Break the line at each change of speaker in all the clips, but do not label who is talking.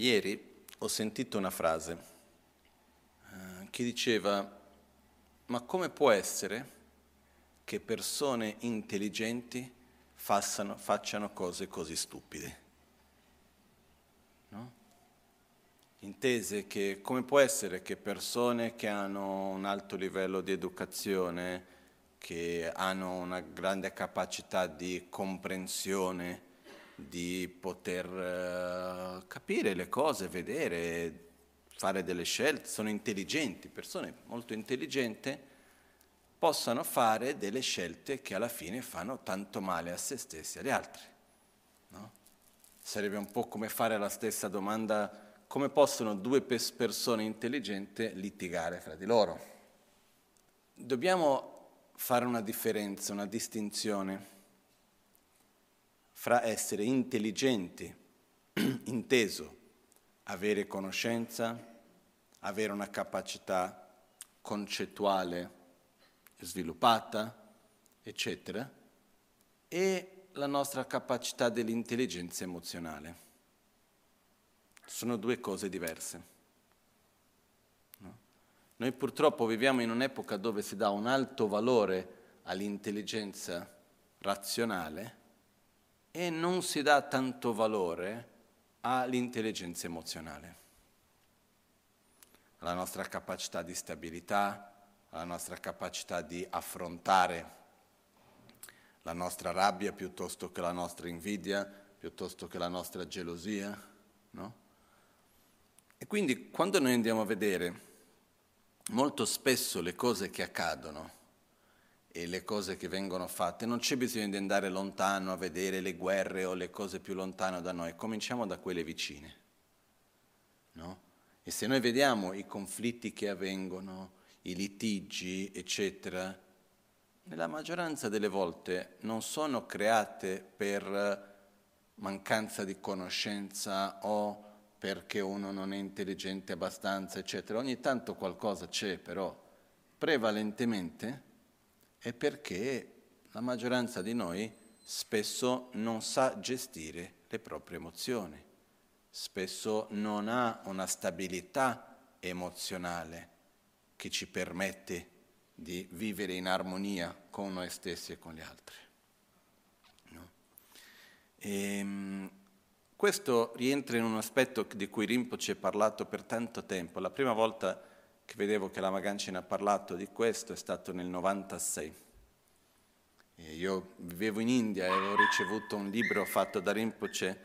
Ieri ho sentito una frase eh, che diceva, ma come può essere che persone intelligenti fassano, facciano cose così stupide? No? Intese che come può essere che persone che hanno un alto livello di educazione, che hanno una grande capacità di comprensione, di poter uh, capire le cose, vedere, fare delle scelte, sono intelligenti, persone molto intelligenti possano fare delle scelte che alla fine fanno tanto male a se stessi e agli altri. No? Sarebbe un po' come fare la stessa domanda, come possono due persone intelligenti litigare fra di loro? Dobbiamo fare una differenza, una distinzione fra essere intelligenti, inteso, avere conoscenza, avere una capacità concettuale sviluppata, eccetera, e la nostra capacità dell'intelligenza emozionale. Sono due cose diverse. No? Noi purtroppo viviamo in un'epoca dove si dà un alto valore all'intelligenza razionale e non si dà tanto valore all'intelligenza emozionale, alla nostra capacità di stabilità, alla nostra capacità di affrontare la nostra rabbia piuttosto che la nostra invidia, piuttosto che la nostra gelosia, no? E quindi quando noi andiamo a vedere molto spesso le cose che accadono, e le cose che vengono fatte, non c'è bisogno di andare lontano a vedere le guerre o le cose più lontane da noi, cominciamo da quelle vicine. No? E se noi vediamo i conflitti che avvengono, i litigi, eccetera, nella maggioranza delle volte non sono create per mancanza di conoscenza o perché uno non è intelligente abbastanza, eccetera. Ogni tanto qualcosa c'è, però prevalentemente è perché la maggioranza di noi spesso non sa gestire le proprie emozioni, spesso non ha una stabilità emozionale che ci permette di vivere in armonia con noi stessi e con gli altri. No? E, ehm, questo rientra in un aspetto di cui Rinpoche ha parlato per tanto tempo. La prima volta che vedevo che la Magancina ha parlato di questo è stato nel 96. E io vivevo in India e avevo ricevuto un libro fatto da Rinpoche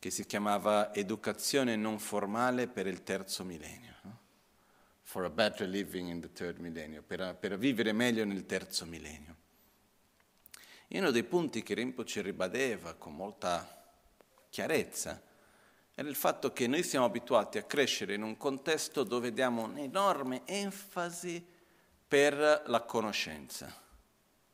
che si chiamava Educazione non formale per il terzo millennio. For a better living in the third millennium, per, per vivere meglio nel terzo millennio. E uno dei punti che Rinpoche ribadeva con molta chiarezza era il fatto che noi siamo abituati a crescere in un contesto dove diamo un'enorme enfasi per la conoscenza,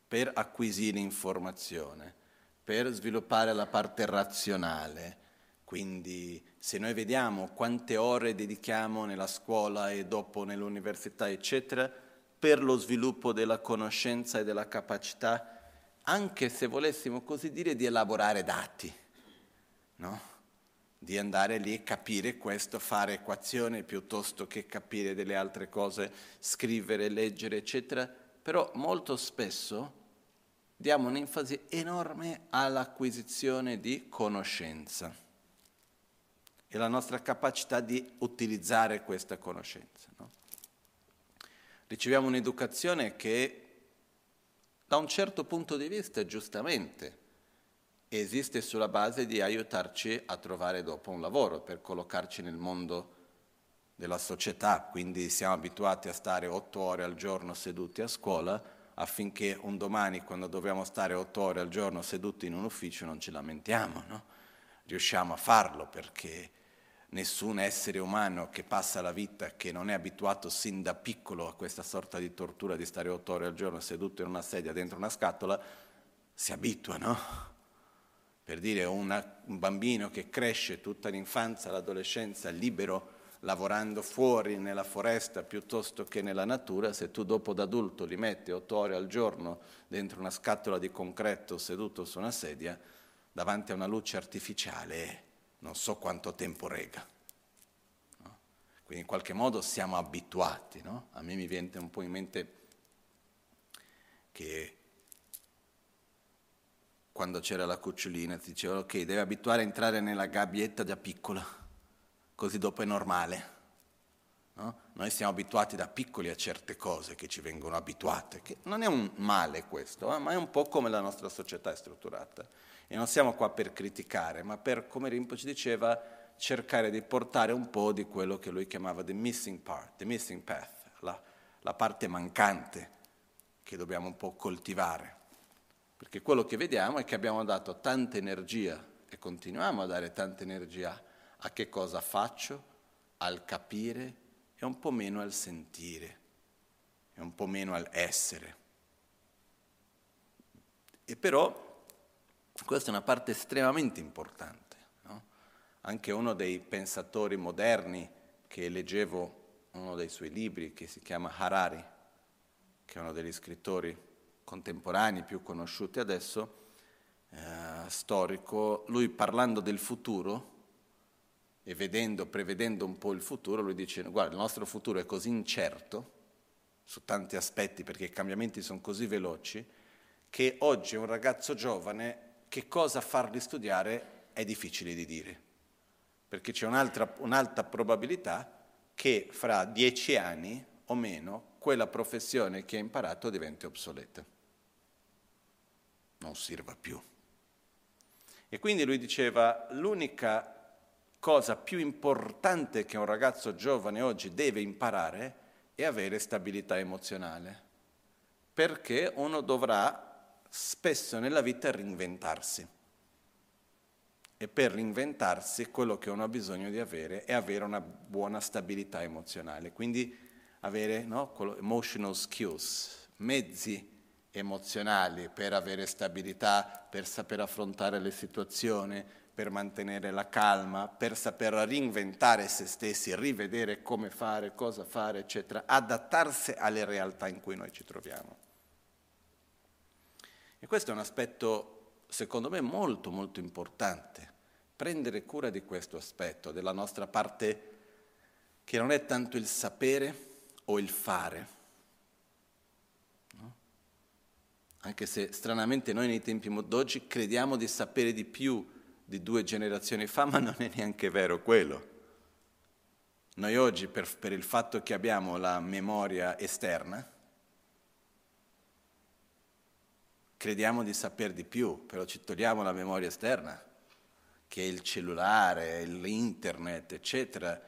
per acquisire informazione, per sviluppare la parte razionale. Quindi se noi vediamo quante ore dedichiamo nella scuola e dopo nell'università, eccetera, per lo sviluppo della conoscenza e della capacità, anche se volessimo così dire, di elaborare dati, no? Di andare lì e capire questo, fare equazioni piuttosto che capire delle altre cose, scrivere, leggere, eccetera, però molto spesso diamo un'enfasi enorme all'acquisizione di conoscenza e la nostra capacità di utilizzare questa conoscenza. No? Riceviamo un'educazione che da un certo punto di vista, giustamente, esiste sulla base di aiutarci a trovare dopo un lavoro, per collocarci nel mondo della società, quindi siamo abituati a stare otto ore al giorno seduti a scuola affinché un domani quando dobbiamo stare otto ore al giorno seduti in un ufficio non ci lamentiamo, no? riusciamo a farlo perché nessun essere umano che passa la vita, che non è abituato sin da piccolo a questa sorta di tortura di stare otto ore al giorno seduto in una sedia dentro una scatola, si abitua, no? Per dire una, un bambino che cresce tutta l'infanzia, l'adolescenza libero, lavorando fuori nella foresta piuttosto che nella natura, se tu dopo d'adulto li metti otto ore al giorno dentro una scatola di concreto seduto su una sedia, davanti a una luce artificiale, non so quanto tempo rega. Quindi in qualche modo siamo abituati, no? A me mi viene un po' in mente che quando c'era la cucciolina ti dicevano ok, deve abituare a entrare nella gabbietta da piccola, così dopo è normale. No? Noi siamo abituati da piccoli a certe cose che ci vengono abituate, che non è un male questo, eh, ma è un po' come la nostra società è strutturata. E non siamo qua per criticare, ma per, come Rimpo ci diceva, cercare di portare un po' di quello che lui chiamava the missing part, the missing path, la, la parte mancante che dobbiamo un po' coltivare. Perché quello che vediamo è che abbiamo dato tanta energia e continuiamo a dare tanta energia a che cosa faccio, al capire e un po' meno al sentire, e un po' meno al essere. E però questa è una parte estremamente importante. No? Anche uno dei pensatori moderni che leggevo uno dei suoi libri, che si chiama Harari, che è uno degli scrittori contemporanei più conosciuti adesso, eh, storico, lui parlando del futuro, e vedendo, prevedendo un po' il futuro, lui dice, guarda, il nostro futuro è così incerto su tanti aspetti perché i cambiamenti sono così veloci, che oggi un ragazzo giovane che cosa fargli studiare è difficile di dire, perché c'è un'altra, un'alta probabilità che fra dieci anni o meno quella professione che ha imparato diventi obsoleta, non sirva più. E quindi lui diceva, l'unica cosa più importante che un ragazzo giovane oggi deve imparare è avere stabilità emozionale, perché uno dovrà spesso nella vita reinventarsi. E per reinventarsi quello che uno ha bisogno di avere è avere una buona stabilità emozionale, quindi avere no, emotional skills, mezzi emozionali per avere stabilità, per saper affrontare le situazioni, per mantenere la calma, per saper reinventare se stessi, rivedere come fare, cosa fare, eccetera, adattarsi alle realtà in cui noi ci troviamo. E questo è un aspetto, secondo me, molto, molto importante, prendere cura di questo aspetto, della nostra parte che non è tanto il sapere o il fare, no? Anche se stranamente noi nei tempi d'oggi crediamo di sapere di più di due generazioni fa, ma non è neanche vero quello. Noi oggi, per, per il fatto che abbiamo la memoria esterna, crediamo di sapere di più, però ci togliamo la memoria esterna, che è il cellulare, l'internet, eccetera.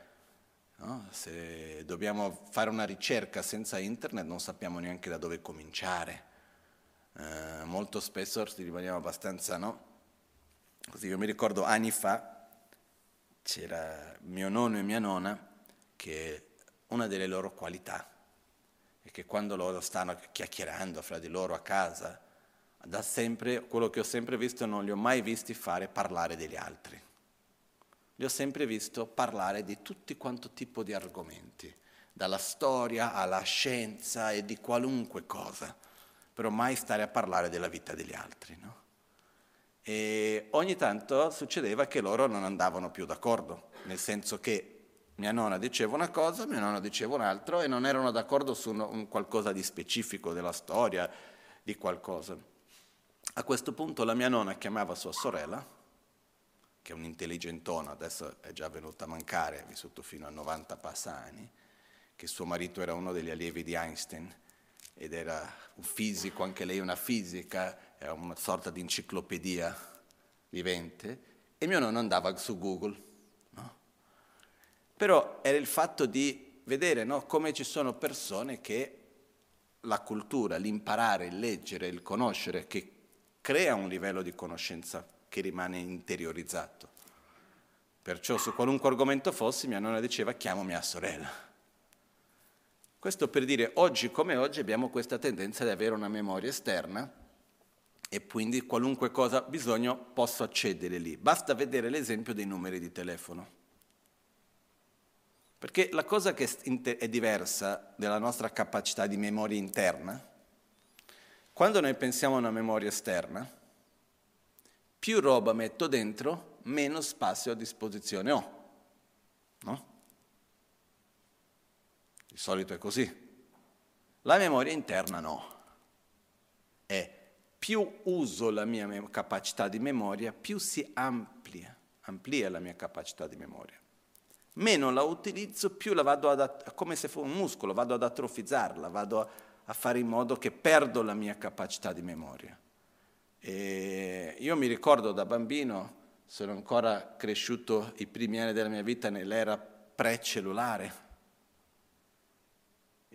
No? Se dobbiamo fare una ricerca senza internet non sappiamo neanche da dove cominciare. Eh, molto spesso rimaniamo abbastanza, no? Così io mi ricordo anni fa c'era mio nonno e mia nonna che una delle loro qualità è che quando loro stanno chiacchierando fra di loro a casa, da sempre, quello che ho sempre visto non li ho mai visti fare parlare degli altri. Li ho sempre visto parlare di tutti quanto tipo di argomenti, dalla storia alla scienza e di qualunque cosa, però mai stare a parlare della vita degli altri, no? E ogni tanto succedeva che loro non andavano più d'accordo, nel senso che mia nonna diceva una cosa, mia nonna diceva un'altra e non erano d'accordo su un, qualcosa di specifico della storia, di qualcosa. A questo punto la mia nonna chiamava sua sorella, che è un'intelligentona, adesso è già venuta a mancare, ha vissuto fino a 90 passani, che suo marito era uno degli allievi di Einstein ed era un fisico, anche lei una fisica, era una sorta di enciclopedia vivente, e mio nonno andava su Google. No? Però era il fatto di vedere no, come ci sono persone che la cultura, l'imparare, il leggere, il conoscere, che crea un livello di conoscenza che rimane interiorizzato. Perciò su qualunque argomento fossi, mia nonna diceva chiamo mia sorella. Questo per dire, oggi come oggi abbiamo questa tendenza di avere una memoria esterna e quindi qualunque cosa bisogno posso accedere lì. Basta vedere l'esempio dei numeri di telefono. Perché la cosa che è diversa della nostra capacità di memoria interna, quando noi pensiamo a una memoria esterna, più roba metto dentro, meno spazio a disposizione ho. No? Di solito è così. La memoria interna no. È più uso la mia capacità di memoria, più si amplia, amplia la mia capacità di memoria. Meno la utilizzo, più la vado ad, come se fosse un muscolo, vado ad atrofizzarla, vado a, a fare in modo che perdo la mia capacità di memoria. E io mi ricordo da bambino, sono ancora cresciuto i primi anni della mia vita nell'era pre-cellulare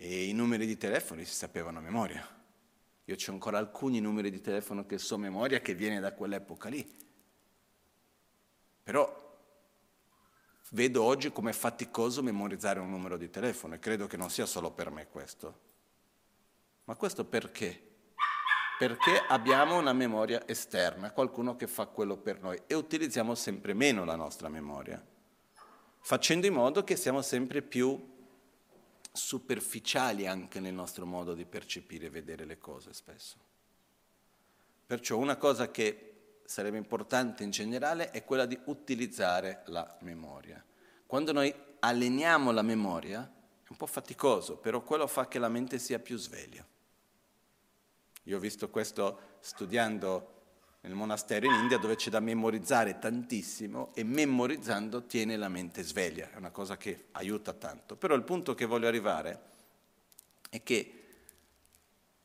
e i numeri di telefono si sapevano a memoria. Io ho ancora alcuni numeri di telefono che so a memoria che viene da quell'epoca lì. Però vedo oggi come è faticoso memorizzare un numero di telefono e credo che non sia solo per me questo. Ma questo perché? Perché abbiamo una memoria esterna, qualcuno che fa quello per noi e utilizziamo sempre meno la nostra memoria, facendo in modo che siamo sempre più superficiali anche nel nostro modo di percepire e vedere le cose spesso. Perciò una cosa che sarebbe importante in generale è quella di utilizzare la memoria. Quando noi alleniamo la memoria, è un po' faticoso, però quello fa che la mente sia più sveglia. Io ho visto questo studiando nel monastero in India dove c'è da memorizzare tantissimo e memorizzando tiene la mente sveglia, è una cosa che aiuta tanto. Però il punto che voglio arrivare è che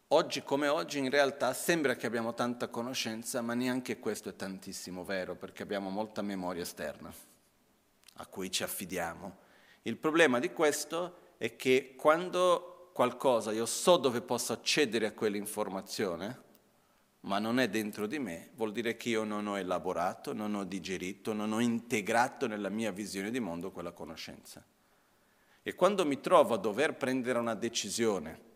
oggi come oggi in realtà sembra che abbiamo tanta conoscenza, ma neanche questo è tantissimo vero, perché abbiamo molta memoria esterna a cui ci affidiamo. Il problema di questo è che quando qualcosa io so dove posso accedere a quell'informazione, ma non è dentro di me, vuol dire che io non ho elaborato, non ho digerito, non ho integrato nella mia visione di mondo quella conoscenza. E quando mi trovo a dover prendere una decisione,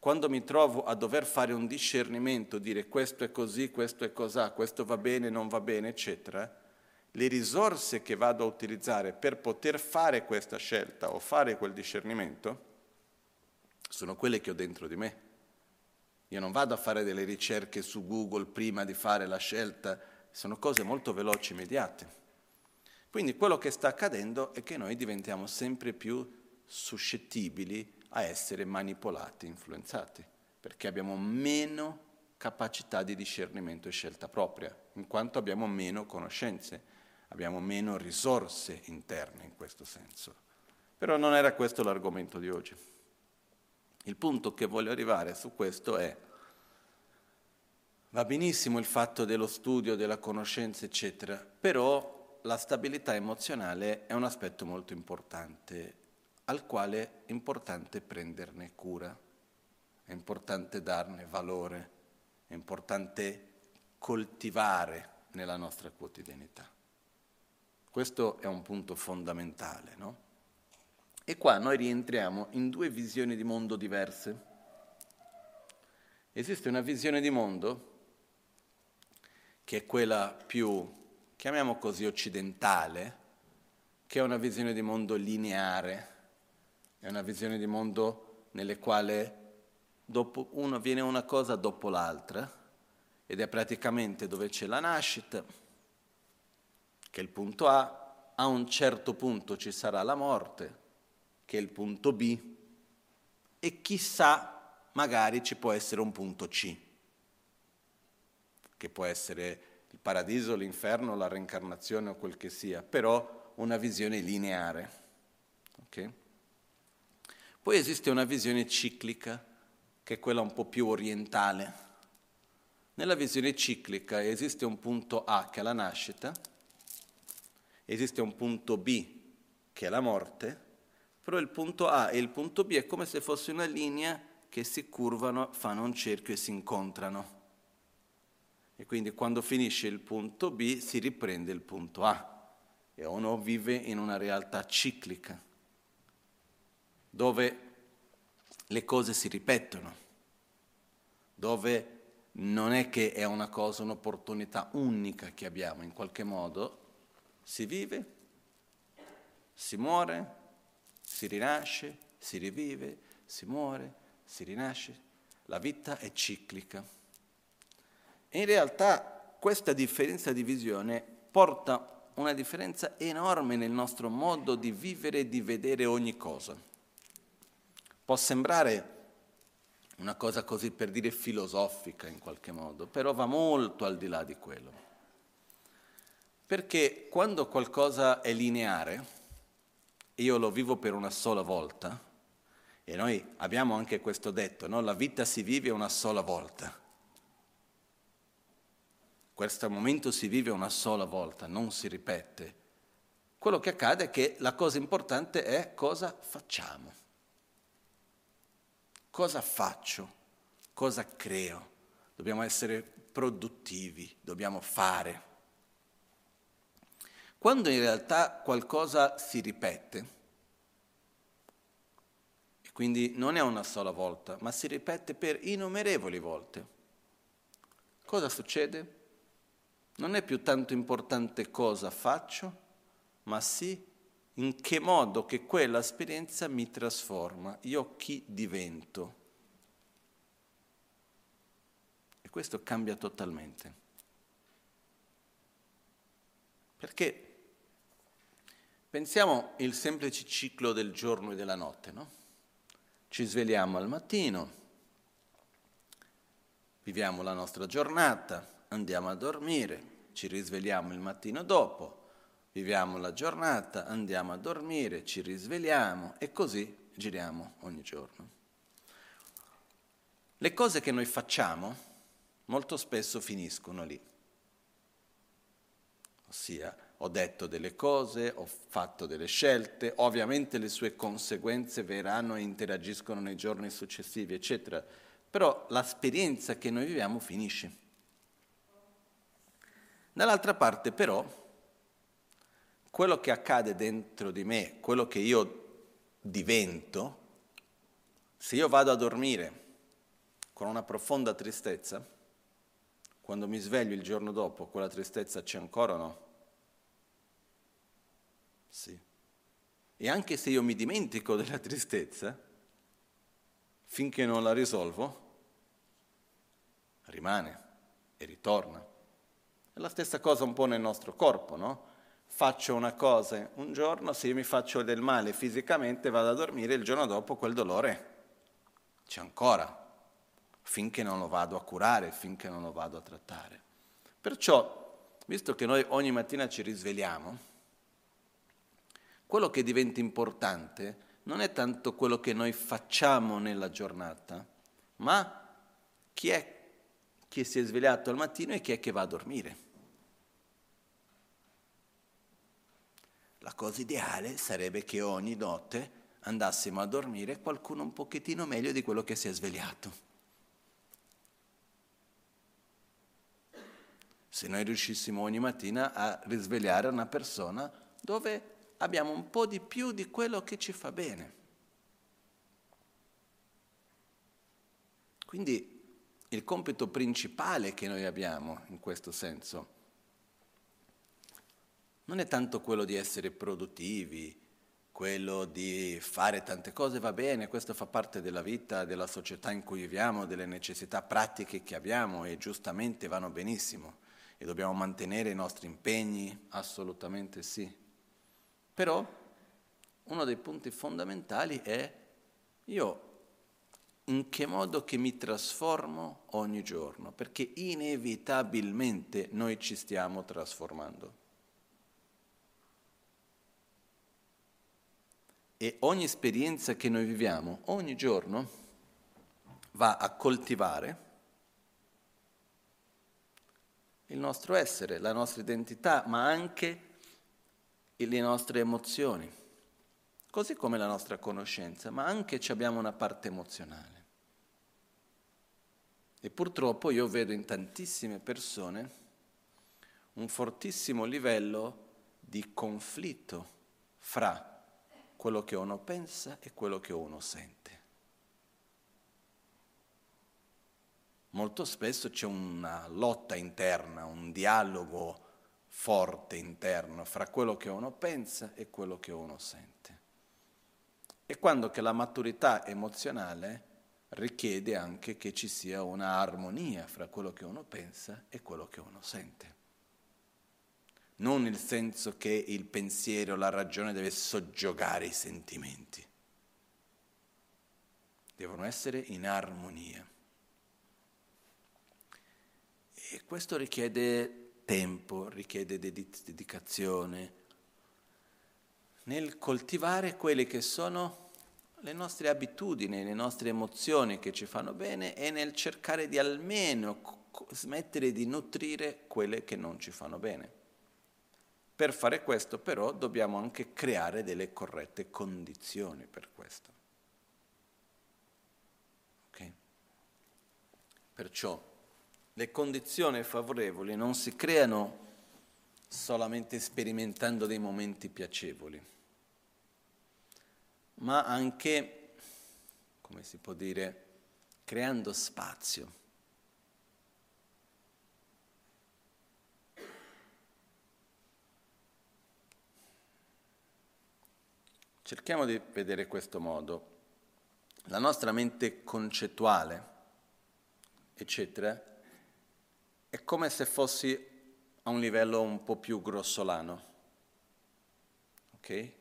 quando mi trovo a dover fare un discernimento, dire questo è così, questo è cos'ha, questo va bene, non va bene, eccetera, le risorse che vado a utilizzare per poter fare questa scelta o fare quel discernimento sono quelle che ho dentro di me. Io non vado a fare delle ricerche su Google prima di fare la scelta, sono cose molto veloci, immediate. Quindi quello che sta accadendo è che noi diventiamo sempre più suscettibili a essere manipolati, influenzati, perché abbiamo meno capacità di discernimento e scelta propria, in quanto abbiamo meno conoscenze, abbiamo meno risorse interne in questo senso. Però non era questo l'argomento di oggi. Il punto che voglio arrivare su questo è, va benissimo il fatto dello studio, della conoscenza, eccetera, però la stabilità emozionale è un aspetto molto importante, al quale è importante prenderne cura, è importante darne valore, è importante coltivare nella nostra quotidianità. Questo è un punto fondamentale, no? E qua noi rientriamo in due visioni di mondo diverse. Esiste una visione di mondo che è quella più, chiamiamo così, occidentale, che è una visione di mondo lineare, è una visione di mondo nelle quale dopo uno viene una cosa dopo l'altra, ed è praticamente dove c'è la nascita, che è il punto A, a un certo punto ci sarà la morte, che è il punto B, e chissà, magari ci può essere un punto C, che può essere il paradiso, l'inferno, la reincarnazione o quel che sia, però una visione lineare. Okay? Poi esiste una visione ciclica, che è quella un po' più orientale. Nella visione ciclica esiste un punto A che è la nascita, esiste un punto B che è la morte, però il punto A e il punto B è come se fosse una linea che si curvano, fanno un cerchio e si incontrano. E quindi quando finisce il punto B si riprende il punto A e uno vive in una realtà ciclica, dove le cose si ripetono, dove non è che è una cosa, un'opportunità unica che abbiamo, in qualche modo si vive, si muore, si rinasce, si rivive, si muore, si rinasce. La vita è ciclica. In realtà questa differenza di visione porta una differenza enorme nel nostro modo di vivere e di vedere ogni cosa. Può sembrare una cosa così per dire filosofica in qualche modo, però va molto al di là di quello. Perché quando qualcosa è lineare, io lo vivo per una sola volta, e noi abbiamo anche questo detto, no? la vita si vive una sola volta. Questo momento si vive una sola volta, non si ripete. Quello che accade è che la cosa importante è cosa facciamo. Cosa faccio? Cosa creo? Dobbiamo essere produttivi, dobbiamo fare. Quando in realtà qualcosa si ripete, e quindi non è una sola volta, ma si ripete per innumerevoli volte, cosa succede? Non è più tanto importante cosa faccio, ma sì in che modo che quella esperienza mi trasforma, io chi divento. E questo cambia totalmente. Perché pensiamo il semplice ciclo del giorno e della notte, no? Ci svegliamo al mattino, viviamo la nostra giornata, andiamo a dormire, ci risvegliamo il mattino dopo, viviamo la giornata, andiamo a dormire, ci risvegliamo e così giriamo ogni giorno. Le cose che noi facciamo molto spesso finiscono lì. Ossia, ho detto delle cose, ho fatto delle scelte, ovviamente le sue conseguenze verranno e interagiscono nei giorni successivi, eccetera, però l'esperienza che noi viviamo finisce. Dall'altra parte però quello che accade dentro di me, quello che io divento, se io vado a dormire con una profonda tristezza, quando mi sveglio il giorno dopo, quella tristezza c'è ancora o no? Sì. E anche se io mi dimentico della tristezza, finché non la risolvo, rimane e ritorna. È la stessa cosa un po' nel nostro corpo, no? faccio una cosa un giorno, se io mi faccio del male fisicamente, vado a dormire, il giorno dopo quel dolore c'è ancora, finché non lo vado a curare, finché non lo vado a trattare. Perciò, visto che noi ogni mattina ci risvegliamo, quello che diventa importante non è tanto quello che noi facciamo nella giornata, ma chi è che si è svegliato al mattino e chi è che va a dormire. La cosa ideale sarebbe che ogni notte andassimo a dormire qualcuno un pochettino meglio di quello che si è svegliato. Se noi riuscissimo ogni mattina a risvegliare una persona dove abbiamo un po' di più di quello che ci fa bene. Quindi il compito principale che noi abbiamo in questo senso non è tanto quello di essere produttivi, quello di fare tante cose, va bene, questo fa parte della vita, della società in cui viviamo, delle necessità pratiche che abbiamo e giustamente vanno benissimo e dobbiamo mantenere i nostri impegni, assolutamente sì. Però uno dei punti fondamentali è io in che modo che mi trasformo ogni giorno, perché inevitabilmente noi ci stiamo trasformando. E ogni esperienza che noi viviamo ogni giorno va a coltivare il nostro essere, la nostra identità, ma anche le nostre emozioni, così come la nostra conoscenza, ma anche abbiamo una parte emozionale. E purtroppo io vedo in tantissime persone un fortissimo livello di conflitto fra quello che uno pensa e quello che uno sente. Molto spesso c'è una lotta interna, un dialogo forte interno fra quello che uno pensa e quello che uno sente. E quando che la maturità emozionale richiede anche che ci sia una armonia fra quello che uno pensa e quello che uno sente non nel senso che il pensiero, la ragione deve soggiogare i sentimenti. devono essere in armonia. E questo richiede tempo, richiede dedicazione nel coltivare quelle che sono le nostre abitudini, le nostre emozioni che ci fanno bene e nel cercare di almeno smettere di nutrire quelle che non ci fanno bene. Per fare questo però dobbiamo anche creare delle corrette condizioni per questo. Okay? Perciò le condizioni favorevoli non si creano solamente sperimentando dei momenti piacevoli, ma anche, come si può dire, creando spazio Cerchiamo di vedere questo modo. La nostra mente concettuale, eccetera, è come se fossi a un livello un po' più grossolano. Ok?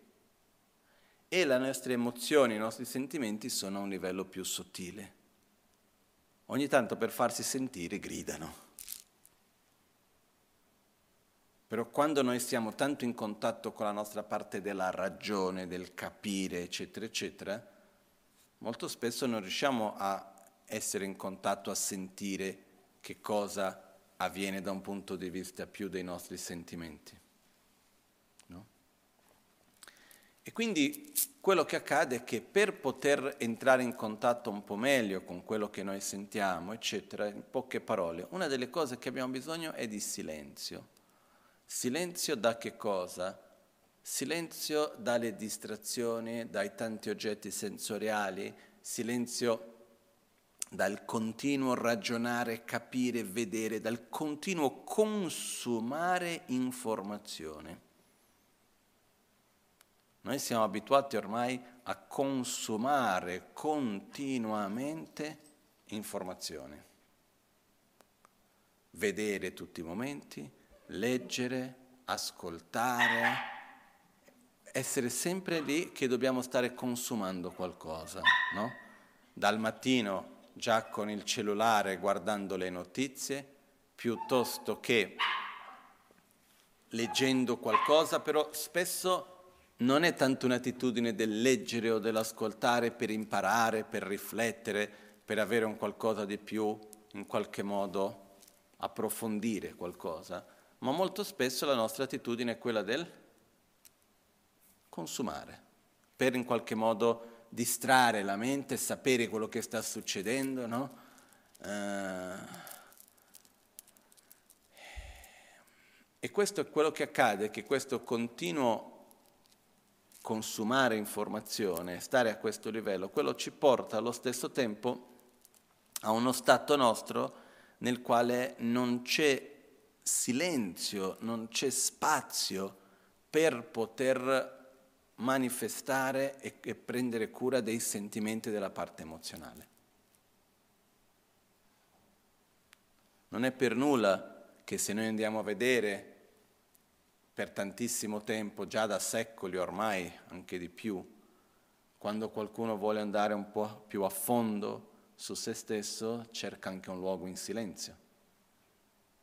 E le nostre emozioni, i nostri sentimenti sono a un livello più sottile. Ogni tanto per farsi sentire gridano. Però quando noi siamo tanto in contatto con la nostra parte della ragione, del capire, eccetera, eccetera, molto spesso non riusciamo a essere in contatto, a sentire che cosa avviene da un punto di vista più dei nostri sentimenti. No? E quindi quello che accade è che per poter entrare in contatto un po' meglio con quello che noi sentiamo, eccetera, in poche parole, una delle cose che abbiamo bisogno è di silenzio. Silenzio da che cosa? Silenzio dalle distrazioni, dai tanti oggetti sensoriali, silenzio dal continuo ragionare, capire, vedere, dal continuo consumare informazione. Noi siamo abituati ormai a consumare continuamente informazione, vedere tutti i momenti, leggere, ascoltare, essere sempre lì che dobbiamo stare consumando qualcosa, no? Dal mattino già con il cellulare guardando le notizie, piuttosto che leggendo qualcosa, però spesso non è tanto un'attitudine del leggere o dell'ascoltare per imparare, per riflettere, per avere un qualcosa di più, in qualche modo approfondire qualcosa, ma molto spesso la nostra attitudine è quella del consumare, per in qualche modo distrarre la mente, sapere quello che sta succedendo, no? Uh, e questo è quello che accade, che questo continuo consumare informazione, stare a questo livello, quello ci porta allo stesso tempo a uno stato nostro nel quale non c'è silenzio, non c'è spazio per poter manifestare e, e prendere cura dei sentimenti della parte emozionale. Non è per nulla che se noi andiamo a vedere per tantissimo tempo, già da secoli ormai, anche di più, quando qualcuno vuole andare un po' più a fondo su se stesso, cerca anche un luogo in silenzio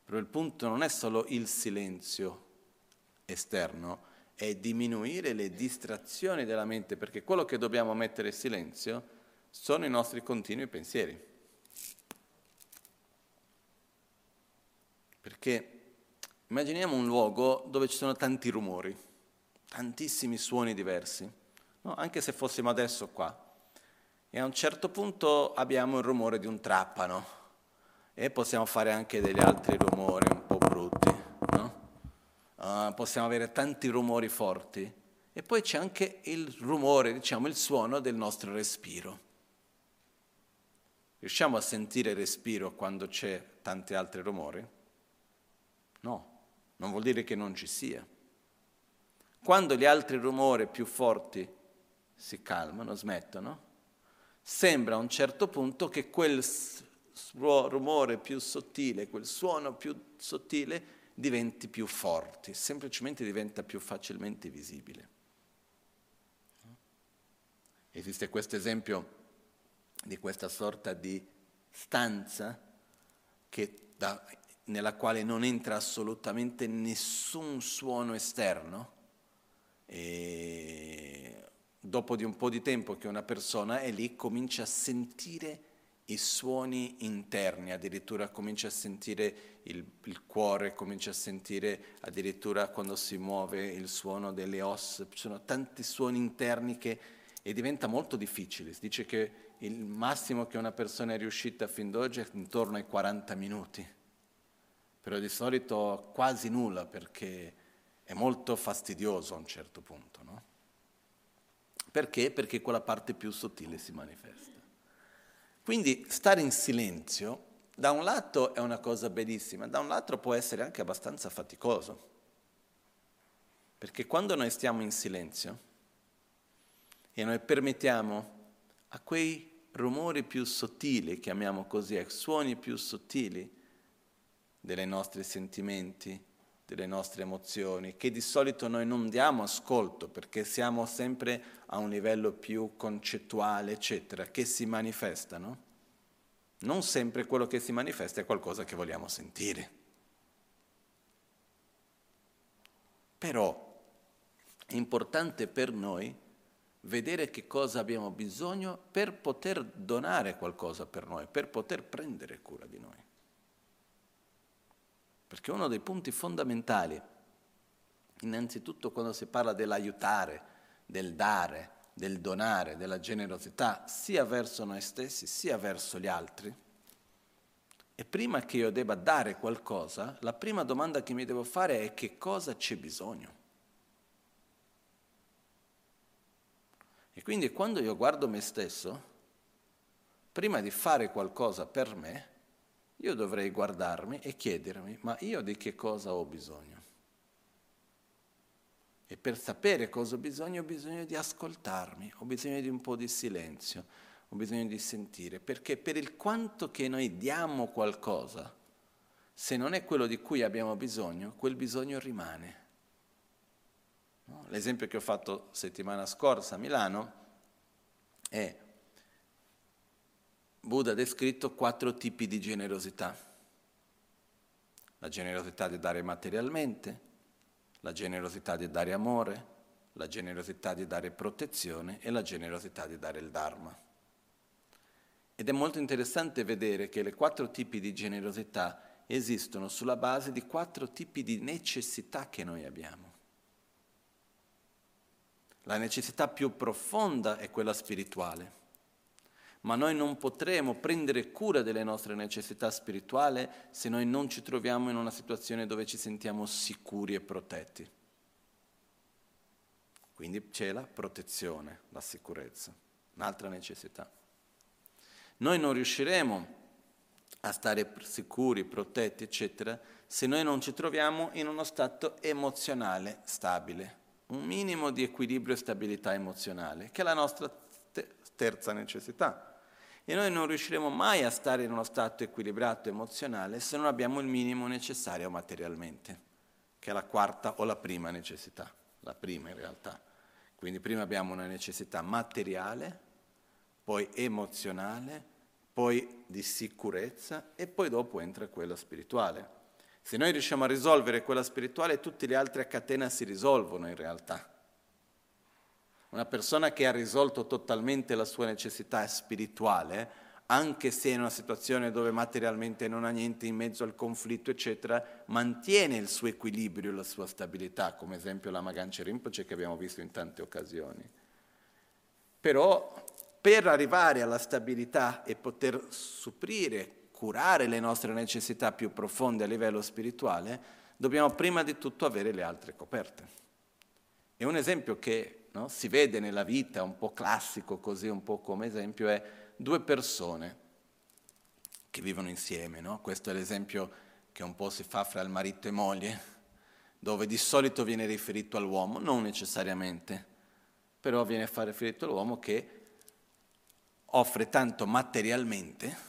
però il punto non è solo il silenzio esterno, è diminuire le distrazioni della mente, perché quello che dobbiamo mettere in silenzio sono i nostri continui pensieri. Perché immaginiamo un luogo dove ci sono tanti rumori, tantissimi suoni diversi, no? anche se fossimo adesso qua, e a un certo punto abbiamo il rumore di un trappano e possiamo fare anche degli altri rumori un po' brutti, no? Uh, possiamo avere tanti rumori forti e poi c'è anche il rumore, diciamo il suono del nostro respiro. Riusciamo a sentire il respiro quando c'è tanti altri rumori? No, non vuol dire che non ci sia. Quando gli altri rumori più forti si calmano, smettono, sembra a un certo punto che quel rumore più sottile, quel suono più sottile diventi più forte, semplicemente diventa più facilmente visibile. Esiste questo esempio di questa sorta di stanza da, nella quale non entra assolutamente nessun suono esterno e dopo di un po' di tempo che una persona è lì comincia a sentire i suoni interni, addirittura comincia a sentire il, il, cuore, comincia a sentire addirittura quando si muove il suono delle ossa, ci sono tanti suoni interni che e diventa molto difficile. Si dice che il massimo che una persona è riuscita fin d'oggi è intorno ai 40 minuti, però di solito quasi nulla perché è molto fastidioso a un certo punto. No? Perché? Perché quella parte più sottile si manifesta. Quindi stare in silenzio, da un lato è una cosa bellissima, da un lato può essere anche abbastanza faticoso. Perché quando noi stiamo in silenzio, e noi permettiamo a quei rumori più sottili, chiamiamo così, ai suoni più sottili dei nostri sentimenti, delle nostre emozioni, che di solito noi non diamo ascolto perché siamo sempre a un livello più concettuale, eccetera, che si manifestano. Non sempre quello che si manifesta è qualcosa che vogliamo sentire. Però è importante per noi vedere che cosa abbiamo bisogno per poter donare qualcosa per noi, per poter prendere cura di noi. Perché uno dei punti fondamentali, innanzitutto quando si parla dell'aiutare, del dare, del donare, della generosità, sia verso noi stessi, sia verso gli altri, e prima che io debba dare qualcosa, la prima domanda che mi devo fare è che cosa c'è bisogno. E quindi quando io guardo me stesso, prima di fare qualcosa per me, io dovrei guardarmi e chiedermi, ma io di che cosa ho bisogno? E per sapere cosa ho bisogno, ho bisogno di ascoltarmi, ho bisogno di un po' di silenzio, ho bisogno di sentire, perché per il quanto che noi diamo qualcosa, se non è quello di cui abbiamo bisogno, quel bisogno rimane. L'esempio che ho fatto settimana scorsa a Milano è Buddha ha descritto quattro tipi di generosità. La generosità di dare materialmente, la generosità di dare amore, la generosità di dare protezione e la generosità di dare il Dharma. Ed è molto interessante vedere che le quattro tipi di generosità esistono sulla base di quattro tipi di necessità che noi abbiamo. La necessità più profonda è quella spirituale, ma noi non potremo prendere cura delle nostre necessità spirituali se noi non ci troviamo in una situazione dove ci sentiamo sicuri e protetti. Quindi c'è la protezione, la sicurezza, un'altra necessità. Noi non riusciremo a stare sicuri, protetti, eccetera, se noi non ci troviamo in uno stato emozionale stabile un minimo di equilibrio e stabilità emozionale, che è la nostra terza necessità. E noi non riusciremo mai a stare in uno stato equilibrato emozionale se non abbiamo il minimo necessario materialmente, che è la quarta o la prima necessità, la prima in realtà. Quindi prima abbiamo una necessità materiale, poi emozionale, poi di sicurezza e poi dopo entra quella spirituale. Se noi riusciamo a risolvere quella spirituale, tutte le altre a catena si risolvono in realtà. Una persona che ha risolto totalmente la sua necessità spirituale, anche se in una situazione dove materialmente non ha niente in mezzo al conflitto, eccetera, mantiene il suo equilibrio, la sua stabilità, come esempio la Magancia Rinpoche che abbiamo visto in tante occasioni. Però per arrivare alla stabilità e poter supplire curare le nostre necessità più profonde a livello spirituale, dobbiamo prima di tutto avere le altre coperte. E un esempio che no, si vede nella vita, un po' classico così, un po' come esempio, è due persone che vivono insieme. No? Questo è l'esempio che un po' si fa fra il marito e moglie, dove di solito viene riferito all'uomo, non necessariamente, però viene riferito all'uomo che offre tanto materialmente,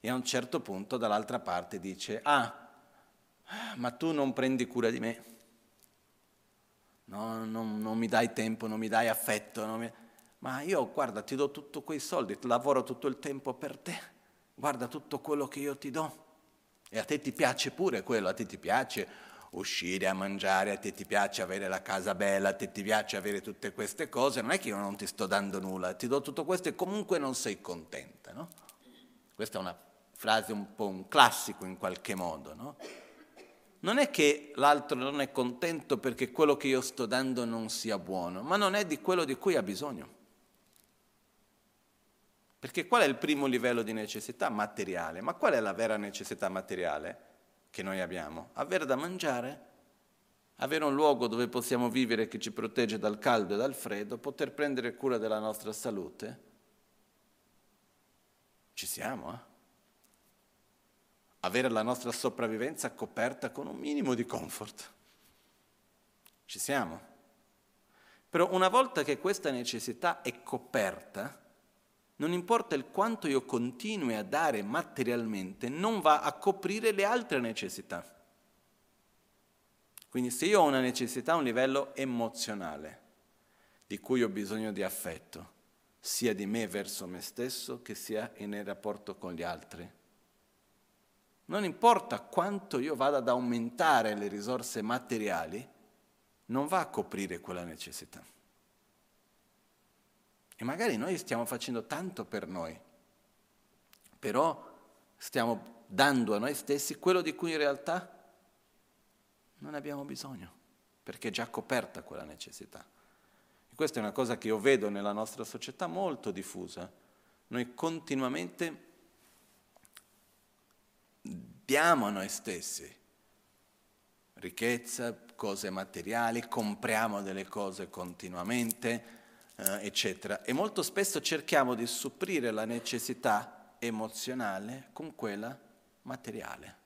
e a un certo punto dall'altra parte dice, ah, ma tu non prendi cura di me, no, non, non mi dai tempo, non mi dai affetto, mi... Ma io, guarda, ti do tutti quei soldi, lavoro tutto il tempo per te, guarda tutto quello che io ti do. E a te ti piace pure quello, a te ti piace uscire a mangiare, a te ti piace avere la casa bella, a te ti piace avere tutte queste cose, non è che io non ti sto dando nulla, ti do tutto questo e comunque non sei contenta, no? Questa è una frase un po' un classico in qualche modo, no? Non è che l'altro non è contento perché quello che io sto dando non sia buono, ma non è di quello di cui ha bisogno. Perché qual è il primo livello di necessità materiale? Ma qual è la vera necessità materiale che noi abbiamo? Avere da mangiare, avere un luogo dove possiamo vivere che ci protegge dal caldo e dal freddo, poter prendere cura della nostra salute. Ci siamo, eh? Avere la nostra sopravvivenza coperta con un minimo di comfort. Ci siamo. Però una volta che questa necessità è coperta, non importa il quanto io continui a dare materialmente, non va a coprire le altre necessità. Quindi se io ho una necessità a un livello emozionale, di cui ho bisogno di affetto, sia di me verso me stesso che sia nel rapporto con gli altri, non importa quanto io vada ad aumentare le risorse materiali, non va a coprire quella necessità. E magari noi stiamo facendo tanto per noi, però stiamo dando a noi stessi quello di cui in realtà non abbiamo bisogno, perché è già coperta quella necessità. E questa è una cosa che io vedo nella nostra società molto diffusa. Noi continuamente diamo a noi stessi ricchezza, cose materiali, compriamo delle cose continuamente, eh, eccetera. E molto spesso cerchiamo di supplire la necessità emozionale con quella materiale.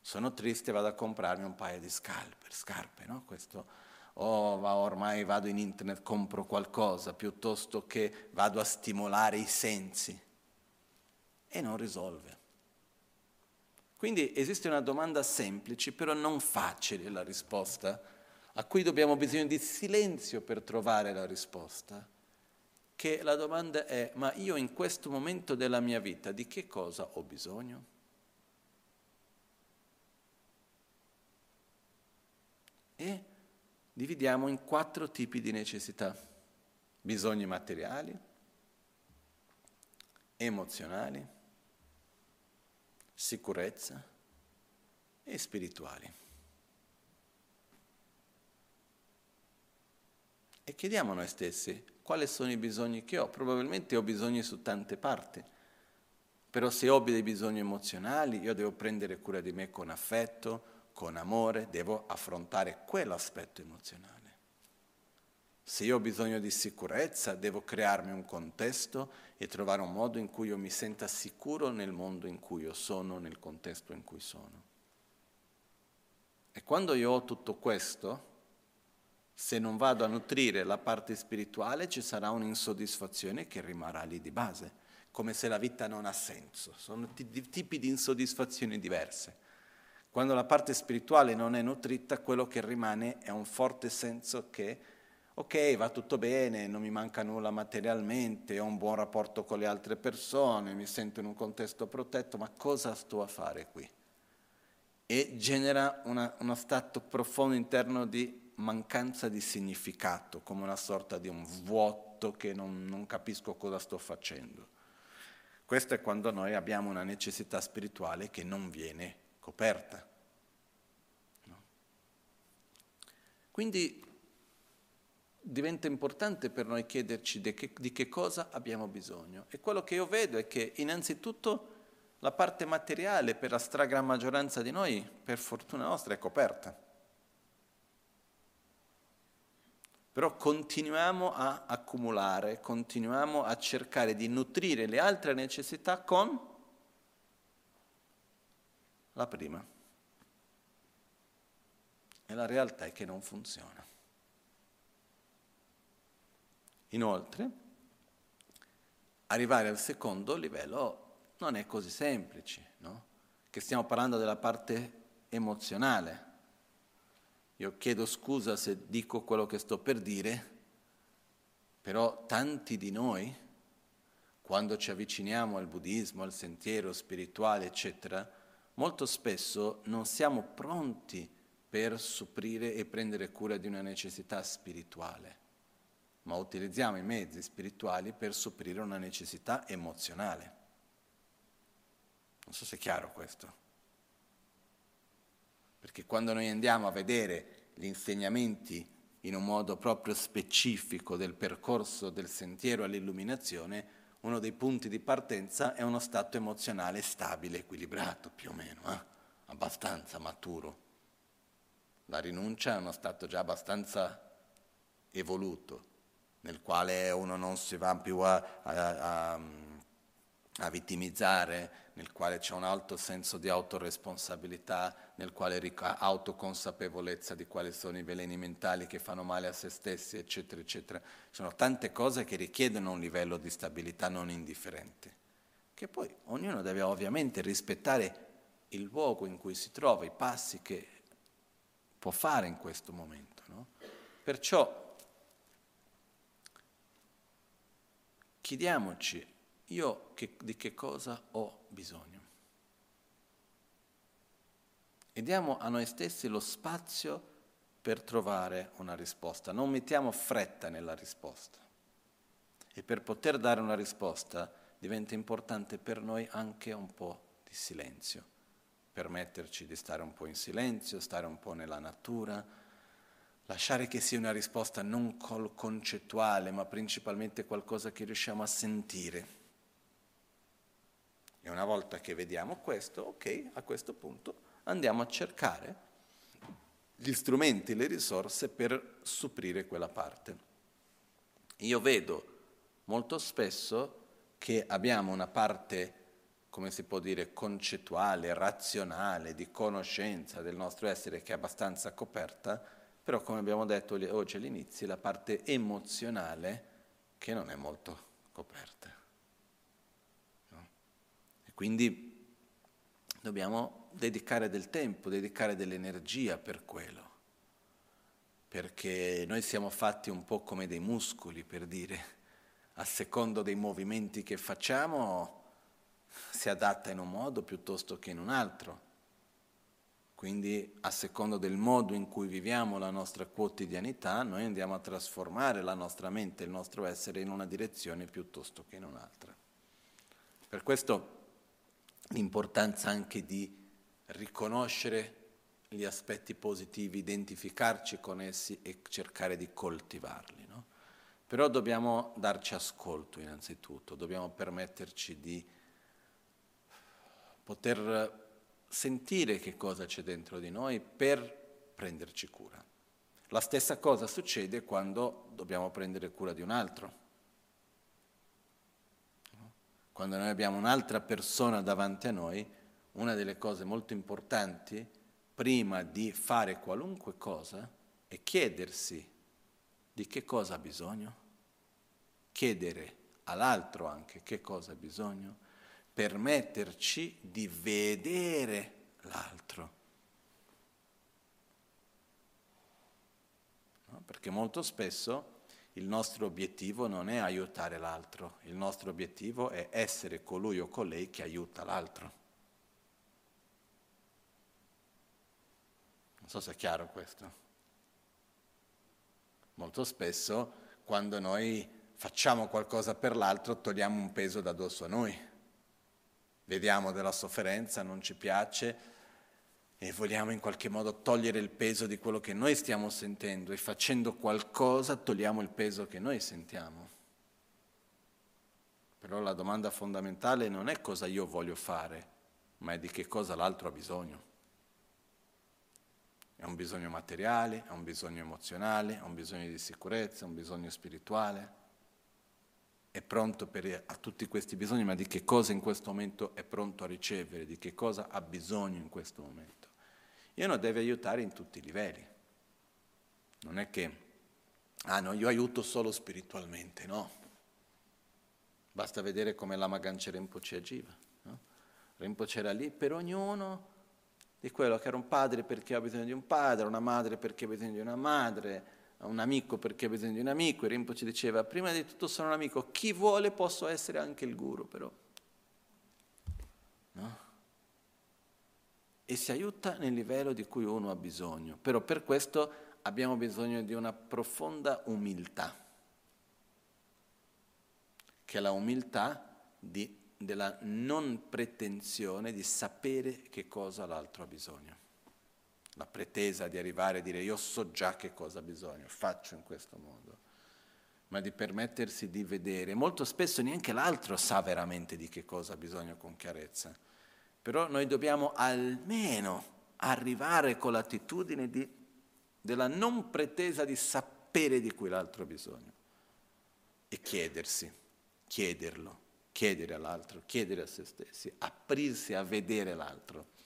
Sono triste, vado a comprarmi un paio di scarpe, scarpe no? Questo, oh, ormai vado in internet, compro qualcosa, piuttosto che vado a stimolare i sensi. E non risolve. Quindi esiste una domanda semplice, però non facile la risposta, a cui dobbiamo bisogno di silenzio per trovare la risposta. Che la domanda è, ma io in questo momento della mia vita di che cosa ho bisogno? E dividiamo in quattro tipi di necessità. Bisogni materiali, emozionali, sicurezza e spirituali. E chiediamo a noi stessi quali sono i bisogni che ho. Probabilmente ho bisogni su tante parti, però se ho dei bisogni emozionali io devo prendere cura di me con affetto, con amore, devo affrontare quell'aspetto emozionale. Se io ho bisogno di sicurezza, devo crearmi un contesto e trovare un modo in cui io mi senta sicuro nel mondo in cui io sono, nel contesto in cui sono. E quando io ho tutto questo, se non vado a nutrire la parte spirituale, ci sarà un'insoddisfazione che rimarrà lì di base, come se la vita non ha senso. Sono t- tipi di insoddisfazioni diverse. Quando la parte spirituale non è nutrita, quello che rimane è un forte senso che ok, va tutto bene, non mi manca nulla materialmente, ho un buon rapporto con le altre persone, mi sento in un contesto protetto, ma cosa sto a fare qui? E genera una, uno stato profondo interno di mancanza di significato, come una sorta di un vuoto che non, non capisco cosa sto facendo. Questo è quando noi abbiamo una necessità spirituale che non viene coperta. No? Quindi diventa importante per noi chiederci di che, di che, cosa abbiamo bisogno. E quello che io vedo è che innanzitutto la parte materiale per la stragrande maggioranza di noi, per fortuna nostra, è coperta. Però continuiamo a accumulare, continuiamo a cercare di nutrire le altre necessità con la prima. E la realtà è che non funziona. Inoltre, arrivare al secondo livello non è così semplice, no? Che stiamo parlando della parte emozionale. Io chiedo scusa se dico quello che sto per dire, Però tanti di noi, quando ci avviciniamo al buddismo, al sentiero spirituale, eccetera, molto spesso non siamo pronti per supplire e prendere cura di una necessità spirituale, ma utilizziamo i mezzi spirituali per supplire una necessità emozionale. Non so se è chiaro questo. Perché quando noi andiamo a vedere gli insegnamenti in un modo proprio specifico del percorso del sentiero all'illuminazione, uno dei punti di partenza è uno stato emozionale stabile, equilibrato più o meno, eh? abbastanza maturo. La rinuncia è uno stato già abbastanza evoluto, nel quale uno non si va più a, a, a, a vittimizzare, nel quale c'è un alto senso di autoresponsabilità, nel quale ric- autoconsapevolezza di quali sono i veleni mentali che fanno male a se stessi, eccetera, eccetera. Sono tante cose che richiedono un livello di stabilità non indifferente, che poi ognuno deve ovviamente rispettare il luogo in cui si trova, i passi che può fare in questo momento. No? Perciò chiediamoci io che, di che cosa ho bisogno. E diamo a noi stessi lo spazio per trovare una risposta. Non mettiamo fretta nella risposta. E per poter dare una risposta diventa importante per noi anche un po' di silenzio, permetterci di stare un po' in silenzio, stare un po' nella natura, lasciare che sia una risposta non concettuale, ma principalmente qualcosa che riusciamo a sentire e una volta che vediamo questo, ok, a questo punto andiamo a cercare gli strumenti, le risorse per supplire quella parte. Io vedo molto spesso che abbiamo una parte, come si può dire, concettuale, razionale, di conoscenza del nostro essere che è abbastanza coperta, però come abbiamo detto oggi all'inizio, la parte emozionale che non è molto coperta. Quindi dobbiamo dedicare del tempo, dedicare dell'energia per quello, perché noi siamo fatti un po' come dei muscoli, per dire, a secondo dei movimenti che facciamo si adatta in un modo piuttosto che in un altro. Quindi a secondo del modo in cui viviamo la nostra quotidianità, noi andiamo a trasformare la nostra mente, il nostro essere in una direzione piuttosto che in un'altra. Per questo l'importanza anche di riconoscere gli aspetti positivi, identificarci con essi e cercare di coltivarli. No? Però dobbiamo darci ascolto innanzitutto, dobbiamo permetterci di poter sentire che cosa c'è dentro di noi per prenderci cura. La stessa cosa succede quando dobbiamo prendere cura di un altro quando noi abbiamo un'altra persona davanti a noi, una delle cose molto importanti prima di fare qualunque cosa è chiedersi di che cosa ha bisogno, chiedere all'altro anche che cosa ha bisogno, permetterci di vedere l'altro. No? Perché molto spesso il nostro obiettivo non è aiutare l'altro, il nostro obiettivo è essere colui o colei che aiuta l'altro. Non so se è chiaro questo. Molto spesso quando noi facciamo qualcosa per l'altro togliamo un peso da addosso a noi. Vediamo della sofferenza, non ci piace, e vogliamo in qualche modo togliere il peso di quello che noi stiamo sentendo e facendo qualcosa togliamo il peso che noi sentiamo. Però la domanda fondamentale non è cosa io voglio fare, ma è di che cosa l'altro ha bisogno. È un bisogno materiale, è un bisogno emozionale, è un bisogno di sicurezza, è un bisogno spirituale. È pronto per, a tutti questi bisogni, ma di che cosa in questo momento è pronto a ricevere, di che cosa ha bisogno in questo momento. E uno deve aiutare in tutti i livelli. Non è che, ah no, io aiuto solo spiritualmente, no. Basta vedere come Lama Ganche Rinpoche agiva. No? Rinpoche era lì per ognuno di quello che era un padre perché ha bisogno di un padre, una madre perché ha bisogno di una madre, un amico perché ha bisogno di un amico, e Rinpoche diceva, prima di tutto sono un amico, chi vuole posso essere anche il guru però. No? E si aiuta nel livello di cui uno ha bisogno, però per questo abbiamo bisogno di una profonda umiltà, che è la umiltà di, della non pretensione di sapere che cosa l'altro ha bisogno la pretesa di arrivare a dire io so già che cosa ha bisogno, faccio in questo modo, ma di permettersi di vedere. Molto spesso neanche l'altro sa veramente di che cosa ha bisogno con chiarezza, però noi dobbiamo almeno arrivare con l'attitudine di, della non pretesa di sapere di cui l'altro ha bisogno. E chiedersi, chiederlo, chiedere all'altro, chiedere a se stessi, aprirsi a vedere l'altro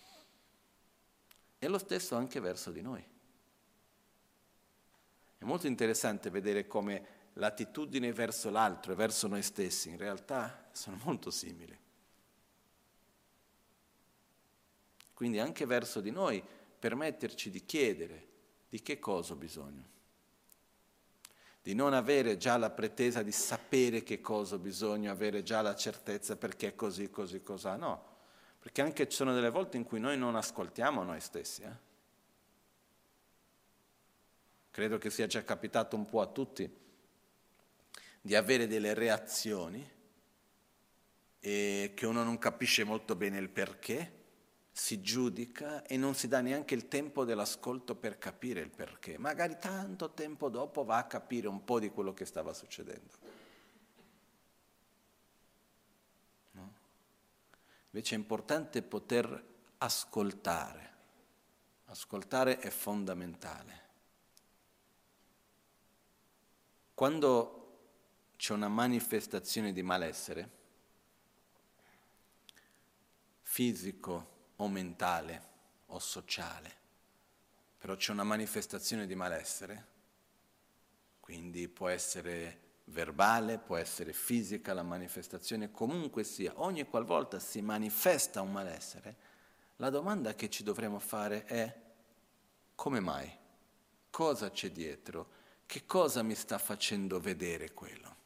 e lo stesso anche verso di noi. È molto interessante vedere come l'attitudine verso l'altro e verso noi stessi in realtà sono molto simili. Quindi anche verso di noi permetterci di chiedere di che cosa ho bisogno, di non avere già la pretesa di sapere che cosa ho bisogno, avere già la certezza perché così, così, cosa, no perché anche ci sono delle volte in cui noi non ascoltiamo noi stessi. Eh? Credo che sia già capitato un po' a tutti di avere delle reazioni e che uno non capisce molto bene il perché, si giudica e non si dà neanche il tempo dell'ascolto per capire il perché. Magari tanto tempo dopo va a capire un po' di quello che stava succedendo. Invece è importante poter ascoltare. Ascoltare è fondamentale. Quando c'è una manifestazione di malessere, fisico o mentale o sociale, però c'è una manifestazione di malessere, quindi può essere verbale, può essere fisica, la manifestazione comunque sia, ogni qualvolta si manifesta un malessere, la domanda che ci dovremmo fare è come mai? Cosa c'è dietro? Che cosa mi sta facendo vedere quello?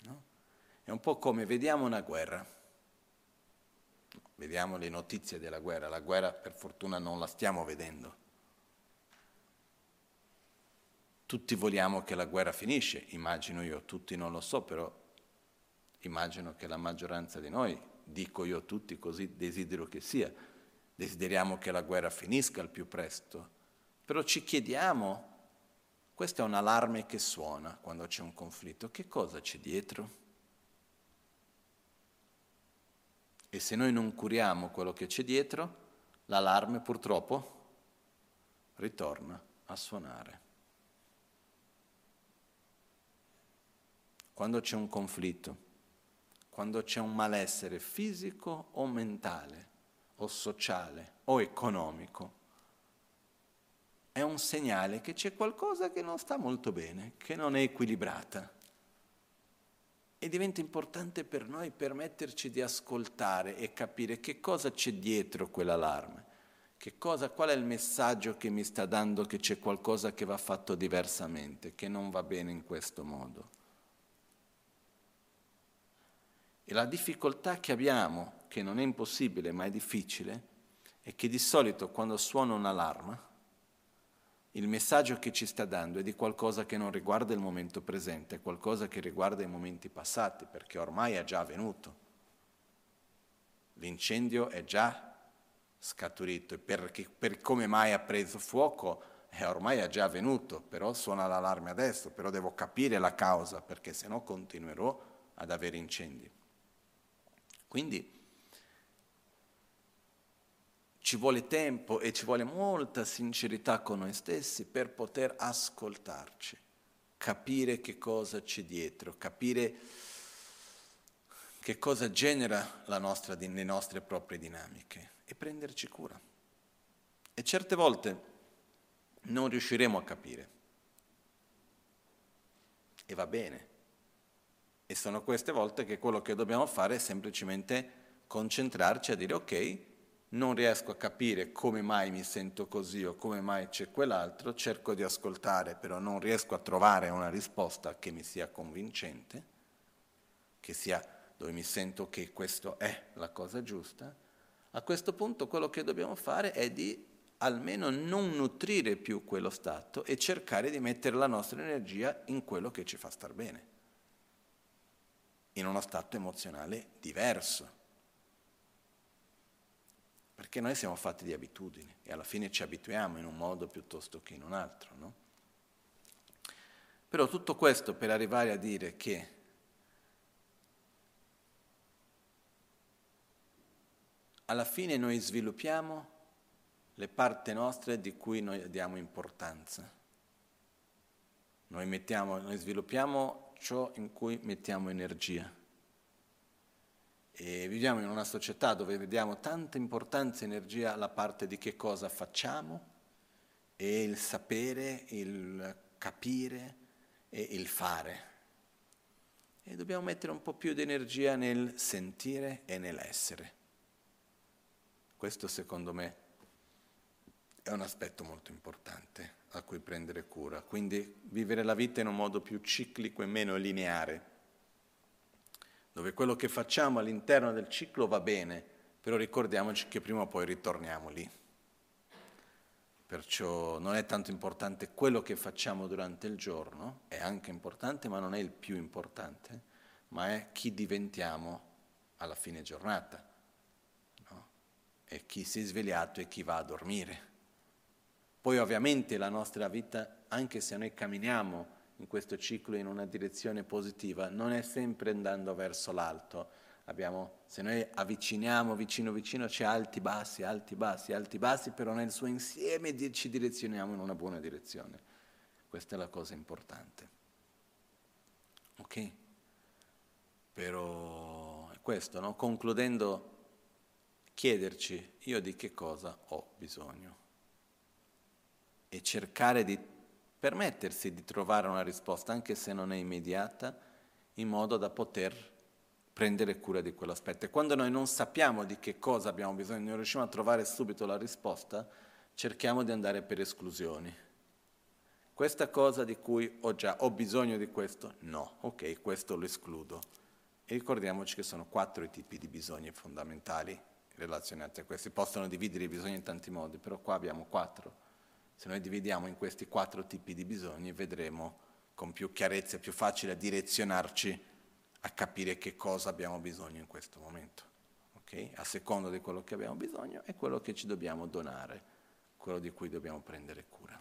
No? È un po' come vediamo una guerra, vediamo le notizie della guerra, la guerra per fortuna non la stiamo vedendo Tutti vogliamo che la guerra finisce, immagino io, tutti non lo so, però immagino che la maggioranza di noi, dico io tutti così desidero che sia, desideriamo che la guerra finisca al più presto, però ci chiediamo, questo è un allarme che suona quando c'è un conflitto, che cosa c'è dietro? E se noi non curiamo quello che c'è dietro, l'allarme purtroppo ritorna a suonare. Quando c'è un conflitto, quando c'è un malessere fisico o mentale, o sociale o economico, è un segnale che c'è qualcosa che non sta molto bene, che non è equilibrata. E diventa importante per noi permetterci di ascoltare e capire che cosa c'è dietro quell'allarme, che cosa, qual è il messaggio che mi sta dando che c'è qualcosa che va fatto diversamente, che non va bene in questo modo. E la difficoltà che abbiamo, che non è impossibile ma è difficile, è che di solito quando suona un'allarma, il messaggio che ci sta dando è di qualcosa che non riguarda il momento presente, è qualcosa che riguarda i momenti passati, perché ormai è già avvenuto. L'incendio è già scaturito e per, per come mai ha preso fuoco è ormai è già avvenuto, però suona l'allarme adesso, però devo capire la causa, perché se no continuerò ad avere incendi. Quindi ci vuole tempo e ci vuole molta sincerità con noi stessi per poter ascoltarci, capire che cosa c'è dietro, capire che cosa genera nostra, le nostre proprie dinamiche e prenderci cura. E certe volte non riusciremo a capire. E va bene, e sono queste volte che quello che dobbiamo fare è semplicemente concentrarci a dire ok, non riesco a capire come mai mi sento così o come mai c'è quell'altro, cerco di ascoltare, però non riesco a trovare una risposta che mi sia convincente, che sia dove mi sento che questo è la cosa giusta, a questo punto quello che dobbiamo fare è di almeno non nutrire più quello stato e cercare di mettere la nostra energia in quello che ci fa star bene, in uno stato emozionale diverso. Perché noi siamo fatti di abitudini e alla fine ci abituiamo in un modo piuttosto che in un altro, no? Però tutto questo per arrivare a dire che alla fine noi sviluppiamo le parti nostre di cui noi diamo importanza. Noi, mettiamo, noi sviluppiamo ciò in cui mettiamo energia. E viviamo in una società dove vediamo tanta importanza e energia alla parte di che cosa facciamo e il sapere, il capire e il fare. E dobbiamo mettere un po' più di energia nel sentire e nell'essere. Questo secondo me è un aspetto molto importante a cui prendere cura. Quindi vivere la vita in un modo più ciclico e meno lineare, dove quello che facciamo all'interno del ciclo va bene, però ricordiamoci che prima o poi ritorniamo lì. Perciò non è tanto importante quello che facciamo durante il giorno, è anche importante, ma non è il più importante, ma è chi diventiamo alla fine giornata e chi si è svegliato e chi va a dormire. Poi ovviamente la nostra vita, anche se noi camminiamo in questo ciclo in una direzione positiva, non è sempre andando verso l'alto. Abbiamo, se noi avviciniamo vicino vicino c'è alti, bassi, alti, bassi, alti, bassi, però nel suo insieme ci direzioniamo in una buona direzione. Questa è la cosa importante. Ok? Però è questo, no? Concludendo chiederci io di che cosa ho bisogno e cercare di permettersi di trovare una risposta, anche se non è immediata, in modo da poter prendere cura di quell'aspetto. E quando noi non sappiamo di che cosa abbiamo bisogno, non riusciamo a trovare subito la risposta, cerchiamo di andare per esclusioni. Questa cosa di cui ho già, ho bisogno di questo? No, ok, questo lo escludo. E ricordiamoci che sono quattro i tipi di bisogni fondamentali relazionati a questi. Possono dividere i bisogni in tanti modi, però qua abbiamo quattro. Se noi dividiamo in questi quattro tipi di bisogni, vedremo con più chiarezza, è più facile direzionarci a capire che cosa abbiamo bisogno in questo momento. Okay? A seconda di quello che abbiamo bisogno è quello che ci dobbiamo donare, quello di cui dobbiamo prendere cura.